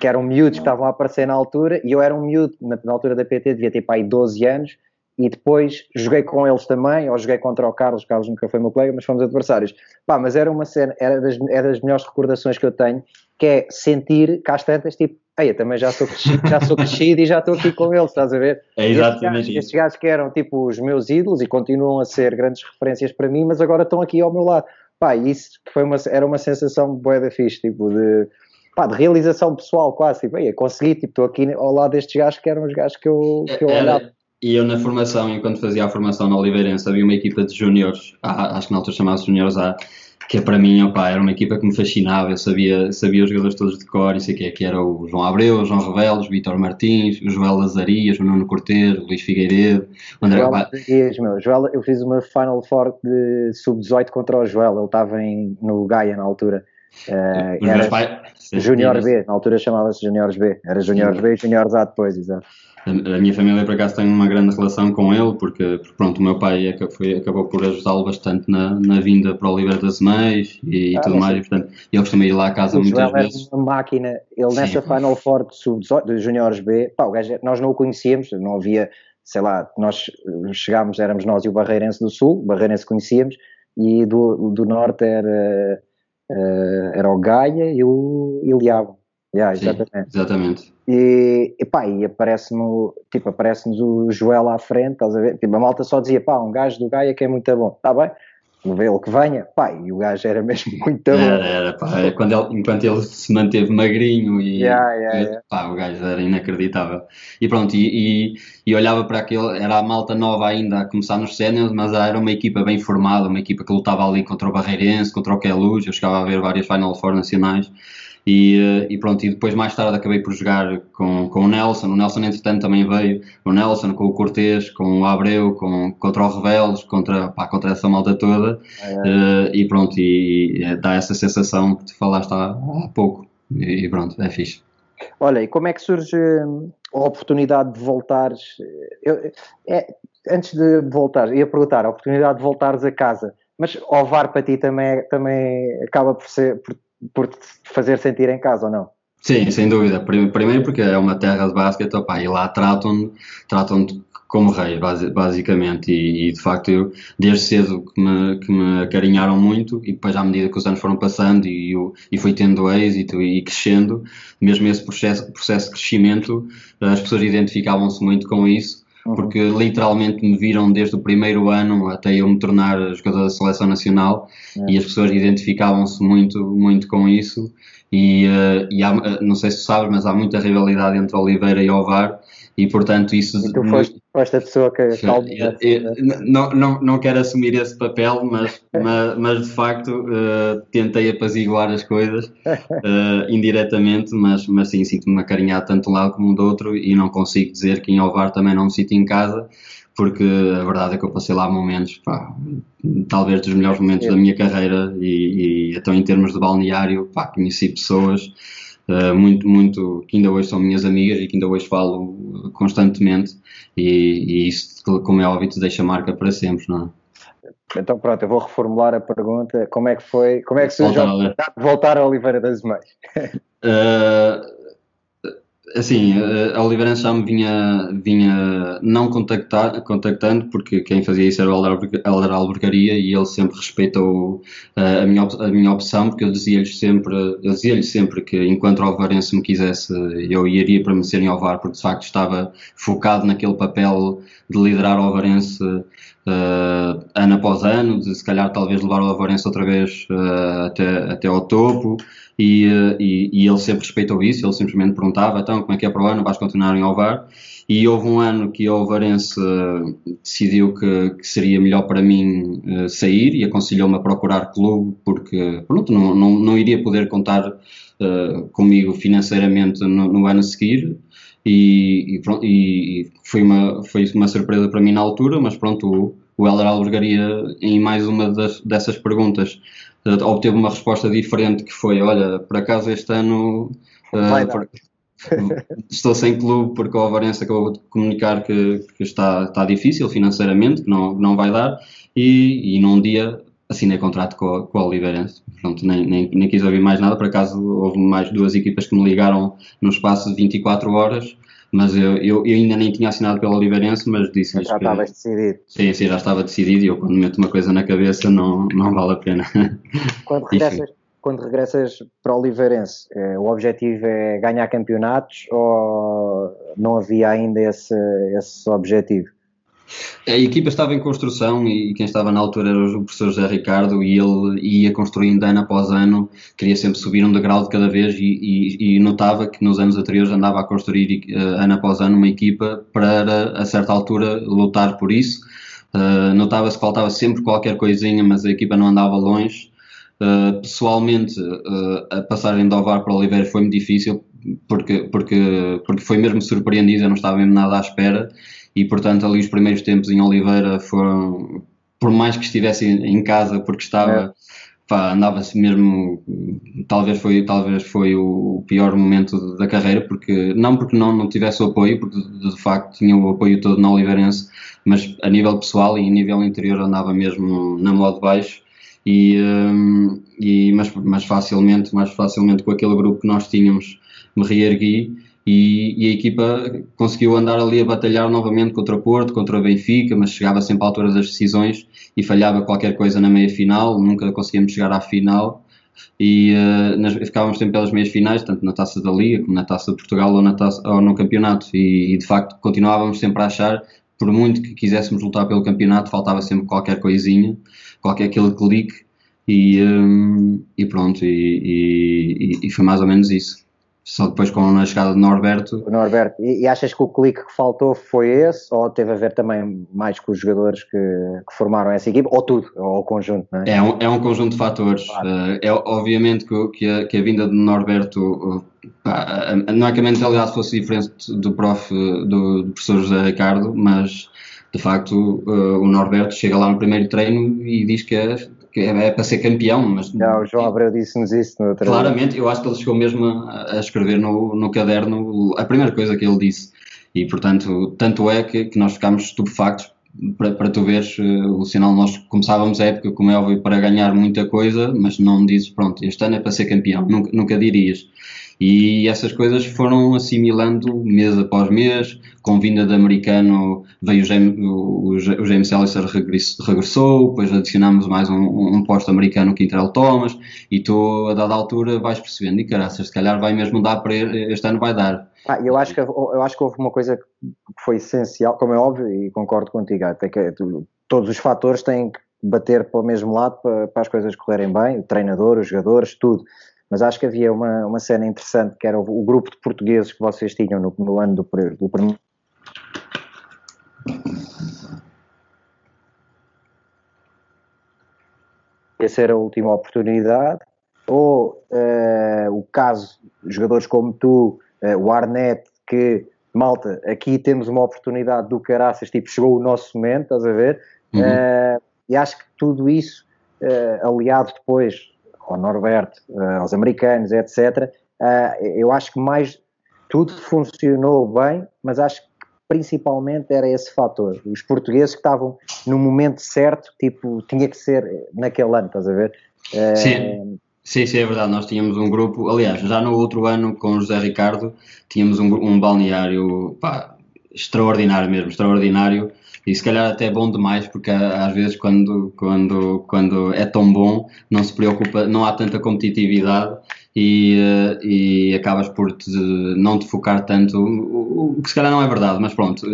que eram miúdos que estavam a aparecer na altura, e eu era um miúdo, na, na altura da PT, devia ter aí 12 anos, e depois joguei com eles também, ou joguei contra o Carlos, o Carlos nunca foi meu colega, mas fomos adversários. Pá, mas era uma cena, era das, era das melhores recordações que eu tenho, que é sentir, cá tantas, tipo, ei, eu também já sou crescido, já sou crescido e já estou aqui com eles, estás a ver? É exatamente estes gajos, gajos que eram tipo os meus ídolos e continuam a ser grandes referências para mim, mas agora estão aqui ao meu lado. Pá, isso foi uma, era uma sensação boa da fixe, tipo, de, pá, de realização pessoal quase, tipo, ei, consegui, tipo, estou aqui ao lado destes gajos que eram os gajos que eu, que eu Era, olhava. E eu na formação, enquanto fazia a formação na Oliveirense, havia uma equipa de júniores, ah, acho que na altura chamava-se Júniores A, que para mim, opá, era uma equipa que me fascinava, eu sabia, sabia os jogadores todos de cor, e sei que, que era o João Abreu, o João Revelos, o Vitor Martins, o Joel Lazarias, o Nuno Corteiro, o Luís Figueiredo, o André, Joel Dias, meu. Joel, eu fiz uma Final Four de sub-18 contra o Joel, ele estava no Gaia na altura. Meus era pais... Júnior B, na altura chamava-se Júniores B. Era Júniores B e Júniores A depois, exato. A a minha família, por acaso, tem uma grande relação com ele, porque, pronto, o meu pai foi- acabou por ajudá-lo bastante na, na vinda para o Oliveira das Meias e, Ah, tudo mas mais, e, portanto, ele costuma ir lá à casa O muitas Joel era vezes. uma máquina. Ele Sim. nessa Final Four de sub-18, de Júniores B, pá, gajo, é- nós não o conhecíamos, não havia, sei lá, nós eh, chegámos, éramos nós e o Barreirense do Sul, o Barreirense conhecíamos, e do, do Norte era, eh, era o Gaia e o Iliabo. Yeah, Sim, exatamente. exatamente. E, e pá, e tipo, aparece-nos o Joel à frente, estás a ver? Tipo, a malta só dizia, pá, um gajo do Gaia que é muito bom, está bem? Vê ele que venha, pá, e o gajo era mesmo muito bom. Era, era, pá, é quando ele, enquanto ele se manteve magrinho e Yeah, yeah, yeah. pá, o gajo era inacreditável. E pronto, e, e, e olhava para aquele, era a malta nova ainda a começar nos séniores, mas era uma equipa bem formada, uma equipa que lutava ali contra o Barreirense, contra o Queluz, eu chegava a ver várias Final Four nacionais. E, eh, e pronto, e depois mais tarde acabei por jogar com, com o Nelson. O Nelson, entretanto, também veio. O Nelson com o Cortês, com o Abreu, com, contra o Revelos, contra, pá, contra essa malta toda. Eh, e pronto, e, e dá essa sensação que tu falaste há, há pouco. E, e pronto, é fixe. Olha, e como é que surge hum, a oportunidade de voltares? Eu, é, antes de voltar, ia perguntar, a oportunidade de voltares a casa, mas o VAR para ti também, também acaba por, ser, por, por te fazer sentir em casa ou não? Sim, sem dúvida. Prim- Primeiro porque é uma terra de basquete, opá, e lá tratam-te tratam como rei, basi- basicamente. E, e, de facto eu, desde cedo que me, que me acarinharam muito, e depois à medida que os anos foram passando e, eu, e fui tendo êxito e crescendo, mesmo esse processo, processo de crescimento, as pessoas identificavam-se muito com isso. Porque literalmente me viram desde o primeiro ano até eu me tornar jogador da seleção nacional e as pessoas identificavam-se muito, muito com isso. E, eh, e há, eh, não sei se tu sabes, mas há muita rivalidade entre Oliveira e Ovar, e portanto isso. E tu foste, foste a pessoa que. Eu- eu- não, não, não quero assumir esse papel, mas, mas, mas de facto eh, tentei apaziguar as coisas eh, indiretamente, mas, mas sim, sinto-me acarinhado tanto de um lado como do outro e não consigo dizer que em Ovar também não me sinto em casa, porque a verdade é que eu passei lá momentos, pá, talvez dos melhores momentos da minha carreira e, e então em termos de balneário, pá, conheci pessoas Uh, muito, muito, que ainda hoje são minhas amigas e que ainda hoje falo constantemente e, e isso, como é óbvio, te deixa marca para sempre, não é? Então pronto, eu vou reformular a pergunta. Como é que foi, como é que surgiu Voltar a oportunidade de voltar a Oliveira das Meias? Uh, assim, uh, a Oliveirense já me vinha, vinha não contactar, contactando, porque quem fazia isso era o Helder Albergaria e ele sempre respeitou uh, a, minha, a minha opção, porque eu dizia-lhe sempre, eu dizia-lhe sempre que enquanto o Alvarense me quisesse, eu iria permanecer em Alvar, porque de facto estava focado naquele papel de liderar o Alvarense uh, ano após ano, de se calhar talvez levar o Alvarense outra vez uh, até, até ao topo, e, eh, e, e ele sempre respeitou isso, ele simplesmente perguntava, então, como é que é para o ano, vais continuar em Alvar? E houve um ano que o Alvarense decidiu que, que seria melhor para mim sair e aconselhou-me a procurar clube, porque, pronto, não, não, não iria poder contar comigo financeiramente no, no ano a seguir, e, e, pronto, e- foi, uma, foi uma surpresa para mim na altura, mas pronto, o, o Helder Albergaria, em mais uma das, dessas perguntas, eh, obteve uma resposta diferente que foi, olha, por acaso este ano... dar. por- estou sem clube porque o Alvarense acabou de comunicar que, que, está, está difícil financeiramente, que não, não vai dar, e, e num dia assinei contrato com, a, com o Oliveirense. Pronto, nem, nem, nem quis ouvir mais nada, por acaso houve mais duas equipas que me ligaram no espaço de 24 horas, mas eu, eu, eu ainda nem tinha assinado pelo Oliveirense, mas disse-lhes Já estavas decidido. Sim, sim, já estava decidido e eu quando meto uma coisa na cabeça não, não vale a pena. Quando regressas, quando regressas para o Oliveirense, eh, o objetivo é ganhar campeonatos ou não havia ainda esse, esse objetivo? A equipa estava em construção e quem estava na altura era o professor José Ricardo e ele ia construindo ano após ano, queria sempre subir um degrau de cada vez e, e, e notava que nos anos anteriores andava a construir uh, ano após ano uma equipa para, a certa altura, lutar por isso. Uh, Notava-se que faltava sempre qualquer coisinha, mas a equipa não andava longe. Uh, pessoalmente, a passagem de Ovar para Oliveira foi muito difícil porque, porque, porque foi mesmo surpreendido, eu não estava mesmo nada à espera e portanto ali os primeiros tempos em Oliveira foram, por mais que estivesse em casa, porque estava, é. andava-se mesmo, talvez foi, talvez foi o pior momento da carreira, porque não porque não, não tivesse o apoio, porque de, de facto tinha o apoio todo na Oliveirense, mas a nível pessoal e a nível interior andava mesmo na modo baixo. E, um, e mas, mas facilmente, mais facilmente com aquele grupo que nós tínhamos, me reergui e, e, a equipa conseguiu andar ali a batalhar novamente contra o Porto, contra o Benfica, mas chegava sempre à altura das decisões e falhava qualquer coisa na meia final, nunca conseguíamos chegar à final. E uh, ficávamos sempre pelas meias finais, tanto na Taça da Liga como na Taça de Portugal ou, na taça, ou no campeonato. E, e, de facto continuávamos sempre a achar, por muito que quiséssemos lutar pelo campeonato, faltava sempre qualquer coisinha, qualquer aquele clique. E, um, e pronto, e, e foi mais ou menos isso. Só depois com a chegada de Norberto. O Norberto. E, e, achas que o clique que faltou foi esse? Ou teve a ver também mais com os jogadores que, que formaram essa equipe? Ou tudo? Ou o conjunto? É? É, um, é um conjunto de fatores. Claro. Uh, é obviamente que, que, a, que, a, vinda de Norberto. Pá, não é que a mentalidade fosse diferente do prof, do, do professor José Ricardo, mas de facto uh, o Norberto chega lá no primeiro treino e diz que é que é, é, para ser campeão, mas... Já, o João Abreu disse-nos isso no outro Claramente, eu acho que ele chegou mesmo a, a escrever no, no, caderno a primeira coisa que ele disse, e portanto, tanto é que, que nós ficámos estupefactos para, para tu veres uh, o sinal, nós começávamos a época, como é óbvio, para ganhar muita coisa, mas não dizes, pronto, este ano é para ser campeão, nunca, nunca dirias. E essas coisas foram assimilando mês após mês, com vinda de americano veio o James, o, James Ellison regressou, depois adicionamos mais um, um posto americano, Quintrell Thomas, e tu a dada altura vais percebendo, e caraças, se calhar vai mesmo dar para este ano vai dar. Ah, eu, acho que, eu acho que houve uma coisa que foi essencial, como é óbvio, e concordo contigo, até que todos os fatores têm que bater para o mesmo lado para, para as coisas correrem bem, o treinador, os jogadores, tudo mas acho que havia uma, uma cena interessante que era o, o grupo de portugueses que vocês tinham no, no ano do, do primeiro. Essa era a última oportunidade. Ou uh, o caso, jogadores como tu, uh, o Arnett, que malta, aqui temos uma oportunidade do caraças, tipo, chegou o nosso momento, estás a ver? Uhum. Uh, e acho que tudo isso, aliado depois ao Norberto, eh, aos americanos, etc. Eh, eu acho que mais tudo funcionou bem, mas acho que principalmente era esse fator. Os portugueses que estavam no momento certo, tipo, tinha que ser naquele ano, estás a ver? Eh, sim. Sim, sim, é verdade. Nós tínhamos um grupo, aliás, já no outro ano com o José Ricardo, tínhamos um, um balneário pá, extraordinário mesmo, extraordinário e se calhar até é bom demais, porque às vezes quando, quando, quando é tão bom não se preocupa, não há tanta competitividade e, eh, e acabas por te, não te focar tanto, o, que se calhar não é verdade, mas pronto.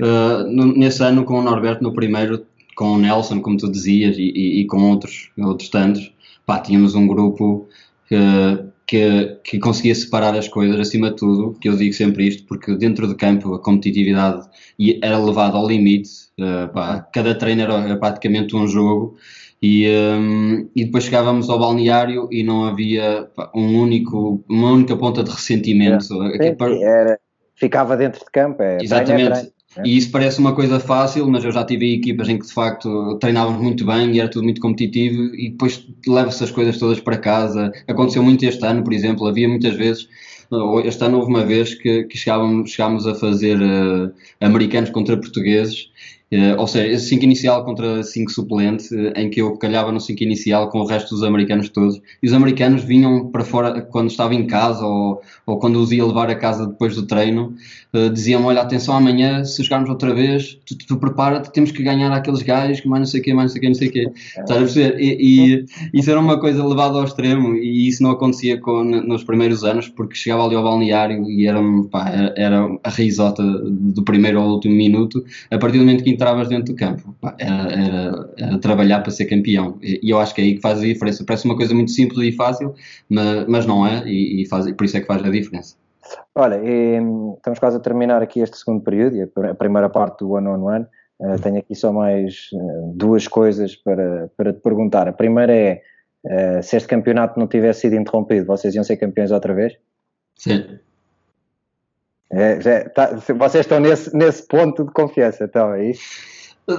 Uh, nesse ano com o Norberto no primeiro, com o Nelson, como tu dizias, e, e, e com outros, outros tantos, pá, tínhamos um grupo que, que, que conseguia separar as coisas, acima de tudo, que eu digo sempre isto, porque dentro de campo a competitividade era levada ao limite, uh, pá, cada treino era, praticamente um jogo, e, um, e depois chegávamos ao balneário e não havia pá, um único, uma única ponta de ressentimento. É. Sim, era, ficava dentro de campo, é, Exatamente. É. E isso parece uma coisa fácil, mas eu já tive equipas em que de facto treinávamos muito bem e era tudo muito competitivo e depois leva-se as coisas todas para casa. Aconteceu muito este ano, por exemplo, havia muitas vezes este ano houve uma vez que, que chegávamos, chegámos a fazer uh, americanos contra portugueses Uh, ou seja, esse 5 inicial contra 5 suplente, uh, em que eu calhava no 5 inicial com o resto dos americanos todos, e os americanos vinham para fora quando estava em casa ou, ou quando os ia levar a casa depois do treino, uh, diziam: Olha, atenção, amanhã se jogarmos outra vez, tu, tu, tu prepara-te, temos que ganhar aqueles gajos, mais não sei o quê, mais não sei o quê, não sei o quê. Estás a perceber? E, e, isso era uma coisa levada ao extremo, e isso não acontecia com, nos primeiros anos, porque chegava ali ao balneário e era, pá, era, era a risota do primeiro ao último minuto, a partir do momento que entravas dentro do campo. Era, era, era, trabalhar para ser campeão. E eu acho que é aí que faz a diferença. Parece uma coisa muito simples e fácil, mas, mas não é, e, e faz, por isso é que faz a diferença. Olha, e, estamos quase a terminar aqui este segundo período, a primeira parte do one-on-one. On one. Uh, tenho aqui só mais uh, duas coisas para, para te perguntar. A primeira é, uh, se este campeonato não tivesse sido interrompido, vocês iam ser campeões outra vez? Sim. É, já, tá, vocês estão nesse, nesse ponto de confiança, então, é isso?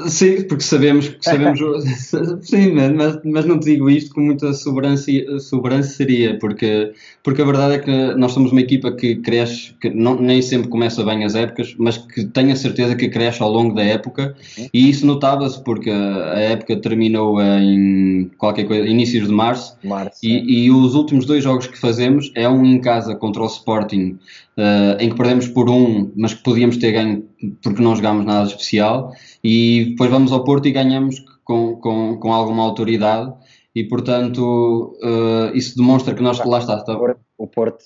Sim, porque sabemos, sabemos sim, mas, mas não te digo isto com muita sobranceria, porque, porque a verdade é que nós somos uma equipa que cresce, que não, nem sempre começa bem as épocas, mas que tenho a certeza que cresce ao longo da época, e isso notava-se porque a época terminou em qualquer coisa, inícios de março, março e, e os últimos dois jogos que fazemos é um em casa contra o Sporting uh, em que perdemos por um, mas que podíamos ter ganho porque não jogámos nada especial, e depois vamos ao Porto e ganhamos com, com, com alguma autoridade, e portanto uh, isso demonstra que nós, lá está, está. O Porto,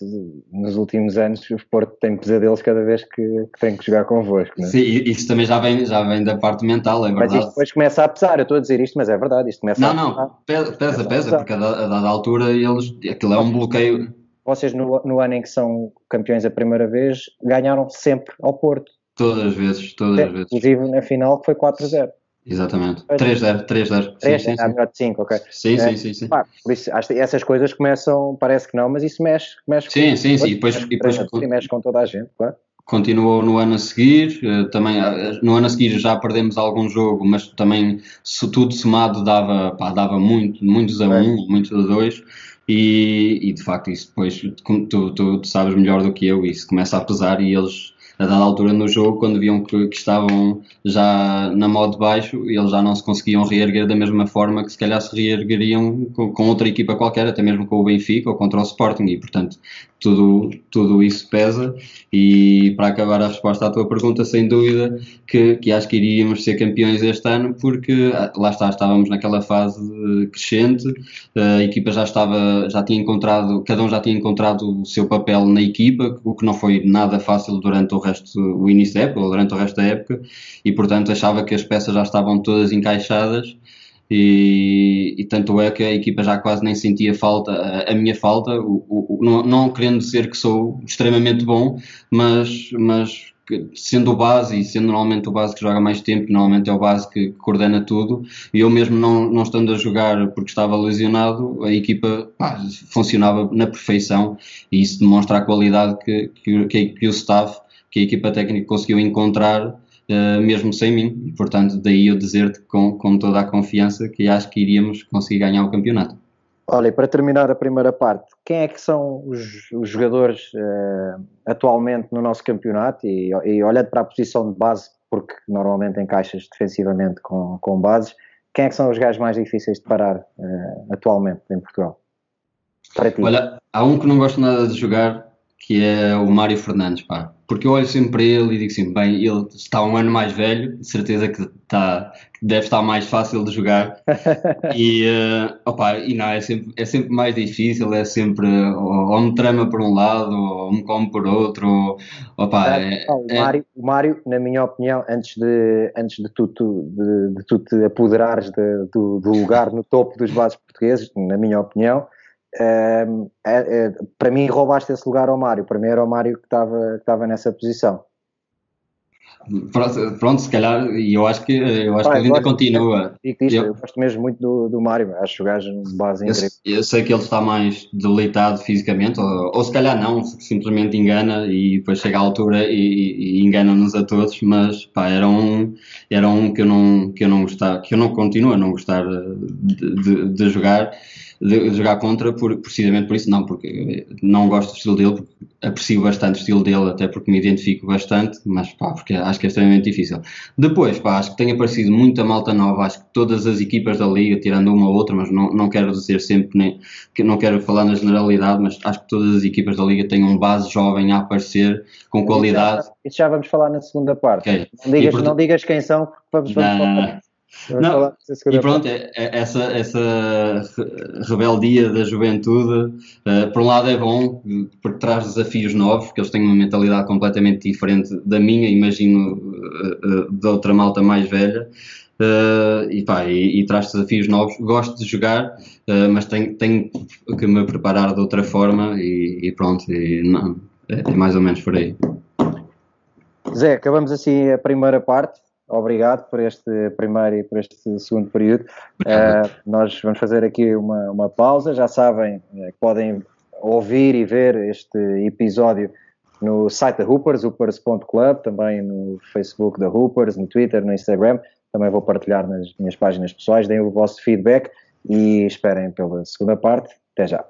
nos últimos anos, o Porto tem pesadelos cada vez que, que tem que jogar convosco. Não é? Sim, isso também já vem, já vem da parte mental, é verdade. Mas isto depois começa a pesar, eu estou a dizer isto, mas é verdade. Isto começa não, a não, pesa, pesa, pesa porque a dada altura eles, aquilo é um bloqueio vocês no, no, ano em que são campeões a primeira vez, ganharam sempre ao Porto. Todas as vezes, todas as vezes. Inclusive na final que foi 4-0. Exatamente. 3-0, 3-0. 3 sim, é melhor de 5, ok. Sim, é, sim, sim. sim. Pá, por isso, essas coisas começam, parece que não, mas isso mexe, mexe sim, com sim, sim, e depois, e depois, e mexe com toda a gente, claro. Continuou no ano a seguir, eh, também eh, no ano a seguir já perdemos algum jogo, mas também tudo somado dava, pá, dava muito, muitos a um, muitos a dois. E, e de facto, isso depois, tu, tu, tu, sabes melhor do que eu, isso começa a pesar e eles, a dada altura no jogo, quando viam que, que estavam já na modo baixo, eles já não se conseguiam reerguer da mesma forma que se calhar se reergueriam com, com outra equipa qualquer, até mesmo com o Benfica ou contra o Sporting, e portanto tudo, tudo isso pesa. E para acabar a resposta à tua pergunta, sem dúvida que, que acho que iríamos ser campeões este ano, porque ah, lá está, estávamos naquela fase crescente, a equipa já estava, já tinha encontrado, cada um já tinha encontrado o seu papel na equipa, o que não foi nada fácil durante o resto, o início da época, ou durante o resto da época, e portanto achava que as peças já estavam todas encaixadas e, e, tanto é que a equipa já quase nem sentia falta, a, a minha falta, o, o, não, não, querendo dizer que sou extremamente bom, mas, mas sendo o base e sendo normalmente o base que joga mais tempo, normalmente é o base que coordena tudo, e eu mesmo não, não estando a jogar porque estava lesionado, a equipa pá, funcionava na perfeição e isso demonstra a qualidade que, que, que, que o staff, que a equipa técnica conseguiu encontrar uh, mesmo sem mim. E, portanto, daí eu dizer-te com, com toda a confiança que acho que iríamos conseguir ganhar o campeonato. Olha, para terminar a primeira parte, quem é que são os, os jogadores uh, atualmente no nosso campeonato e, e, olhando para a posição de base, porque normalmente encaixas defensivamente com, com bases, quem é que são os gajos mais difíceis de parar uh, atualmente em Portugal? Para ti. Olha, há um que não gosto nada de jogar, que é o Mário Fernandes, pá. Porque eu olho sempre para ele e digo assim, bem, ele está um ano mais velho, de certeza que, está, que deve estar mais fácil de jogar. e, uh, opa, e não, é sempre, é sempre mais difícil, é sempre, ou, ou me trama por um lado, ou me come por outro. Ou, opa, é, o, é Mário, o Mário, na minha opinião, antes de, antes de, tu, tu de, de tu te apoderares de, do, do lugar no topo dos bases portugueses, na minha opinião, para mim roubaste esse lugar ao Mário, para mim era o Mário que estava, que estava nessa posição. Pronto, se calhar, e eu acho que, eu acho Pai, que ele ainda continua. E que eu, eu, gosto mesmo muito do, do Mário, acho que o gajo base incrível. Eu, eu, sei que ele está mais debilitado fisicamente, ou, ou se calhar não, simplesmente engana e depois chega à altura e, e engana-nos a todos, mas pá, era um, era um que eu não, que eu não gostava, que eu não continuo a não gostar de, de, de jogar de, jogar contra por, precisamente por isso, não, porque não gosto do estilo dele, aprecio bastante o estilo dele, até porque me identifico bastante, mas pá, porque acho que é extremamente difícil. Depois, pá, acho que tem aparecido muita malta nova, acho que todas as equipas da liga, tirando uma ou outra, mas não, não quero dizer sempre, nem, que não quero falar na generalidade, mas acho que todas as equipas da liga têm um base jovem a aparecer, com qualidade. Isso já, isso já vamos falar na segunda parte. Okay. Não, digas, e, não digas quem são, porque vamos, vamos não, falar. Não, e pronto, é, é, essa, essa rebeldia da juventude, uh, por um lado é bom, porque traz desafios novos, porque eles têm uma mentalidade completamente diferente da minha, imagino, uh, uh, da outra malta mais velha, e, pá, e, e, traz desafios novos. Gosto de jogar, mas tenho, tenho que me preparar de outra forma e, e pronto, e não, é, é mais ou menos por aí. Zé, acabamos assim a primeira parte obrigado por este primeiro e por este segundo período. Uh, nós vamos fazer aqui uma, uma pausa. Já sabem uh, que podem ouvir e ver este episódio no site da Hoopers, hoopers.club, também no Facebook da Hoopers, no Twitter, no Instagram. Também vou partilhar nas minhas páginas pessoais. Deem o vosso feedback e esperem pela segunda parte. Até já.